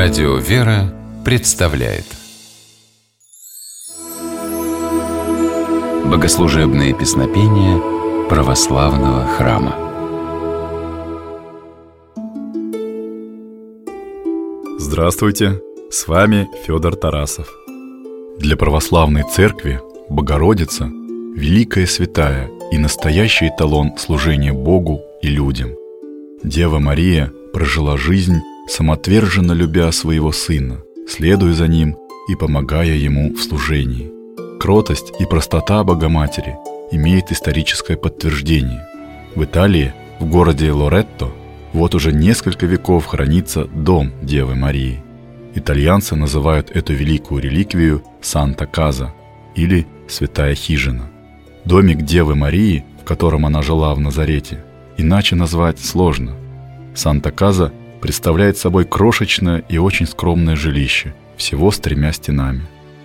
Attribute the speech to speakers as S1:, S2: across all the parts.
S1: Радио «Вера» представляет Богослужебные песнопения православного храма
S2: Здравствуйте! С вами Федор Тарасов. Для православной церкви Богородица – великая святая и настоящий эталон служения Богу и людям. Дева Мария прожила жизнь самоотверженно любя своего сына, следуя за ним и помогая ему в служении. Кротость и простота Богоматери имеет историческое подтверждение. В Италии, в городе Лоретто, вот уже несколько веков хранится дом Девы Марии. Итальянцы называют эту великую реликвию Санта-Каза или Святая Хижина. Домик Девы Марии, в котором она жила в Назарете, иначе назвать сложно. Санта-Каза представляет собой крошечное и очень скромное жилище, всего с тремя стенами.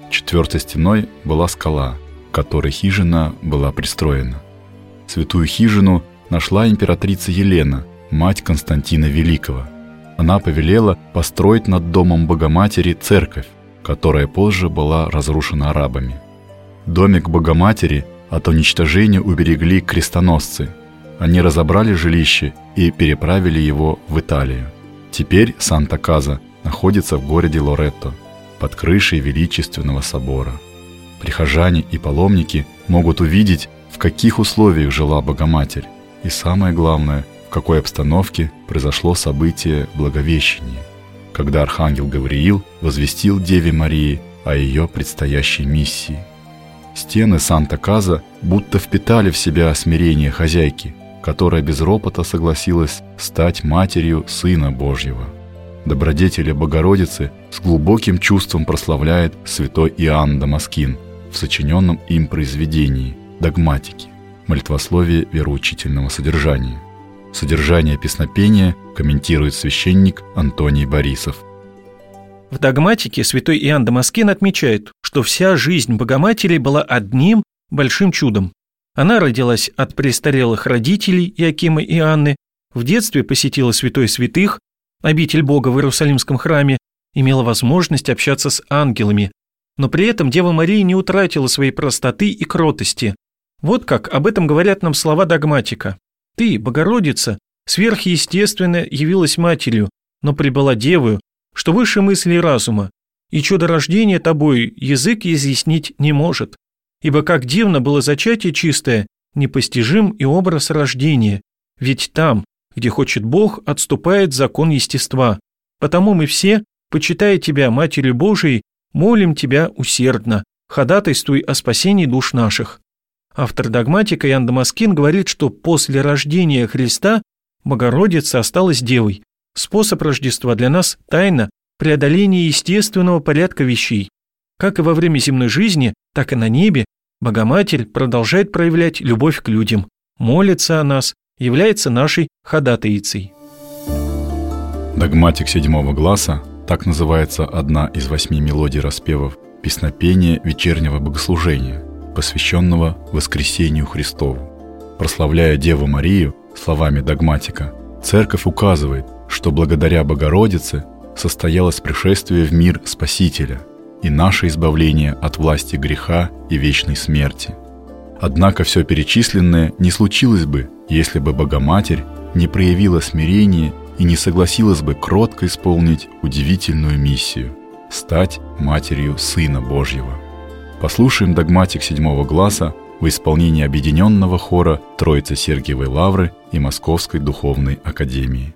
S2: Четвертой стеной была скала, которой хижина была пристроена. Святую хижину нашла императрица Елена, мать Константина Великого. Она повелела построить над домом Богоматери церковь, которая позже была разрушена арабами. Домик Богоматери от уничтожения уберегли крестоносцы. Они разобрали жилище и переправили его в Италию. Теперь Санта-Каза находится в городе Лоретто, под крышей величественного собора. Прихожане и паломники могут увидеть, в каких условиях жила Богоматерь, и самое главное, в какой обстановке произошло событие Благовещения, когда Архангел Гавриил возвестил Деве Марии о ее предстоящей миссии. Стены Санта-Каза будто впитали в себя смирение хозяйки – которая без ропота согласилась стать матерью Сына Божьего. Добродетели Богородицы с глубоким чувством прославляет святой Иоанн Дамаскин в сочиненном им произведении «Догматики» молитвословие вероучительного содержания. Содержание песнопения комментирует священник Антоний Борисов.
S3: В догматике святой Иоанн Дамаскин отмечает, что вся жизнь Богоматери была одним большим чудом. Она родилась от престарелых родителей Иакима и Анны, в детстве посетила святой святых, обитель Бога в Иерусалимском храме, имела возможность общаться с ангелами, но при этом Дева Мария не утратила своей простоты и кротости. Вот как об этом говорят нам слова догматика. «Ты, Богородица, сверхъестественно явилась матерью, но прибыла девою, что выше мысли разума, и чудо рождения тобой язык изъяснить не может. Ибо как дивно было зачатие чистое, непостижим и образ рождения, ведь там, где хочет Бог, отступает закон естества. Потому мы все, почитая Тебя, Матерью Божией, молим Тебя усердно, ходатайствуй о спасении душ наших. Автор догматика Ян Дамаскин говорит, что после рождения Христа Богородица осталась девой. Способ Рождества для нас – тайна преодоления естественного порядка вещей. Как и во время земной жизни, так и на небе Богоматерь продолжает проявлять любовь к людям, молится о нас, является нашей ходатайицей.
S2: Догматик седьмого гласа – так называется одна из восьми мелодий распевов песнопения вечернего богослужения, посвященного Воскресению Христову. Прославляя Деву Марию словами догматика, Церковь указывает, что благодаря Богородице состоялось пришествие в мир Спасителя – и наше избавление от власти греха и вечной смерти. Однако все перечисленное не случилось бы, если бы Богоматерь не проявила смирение и не согласилась бы кротко исполнить удивительную миссию – стать матерью Сына Божьего. Послушаем догматик седьмого глаза в исполнении объединенного хора Троицы Сергиевой Лавры и Московской Духовной Академии.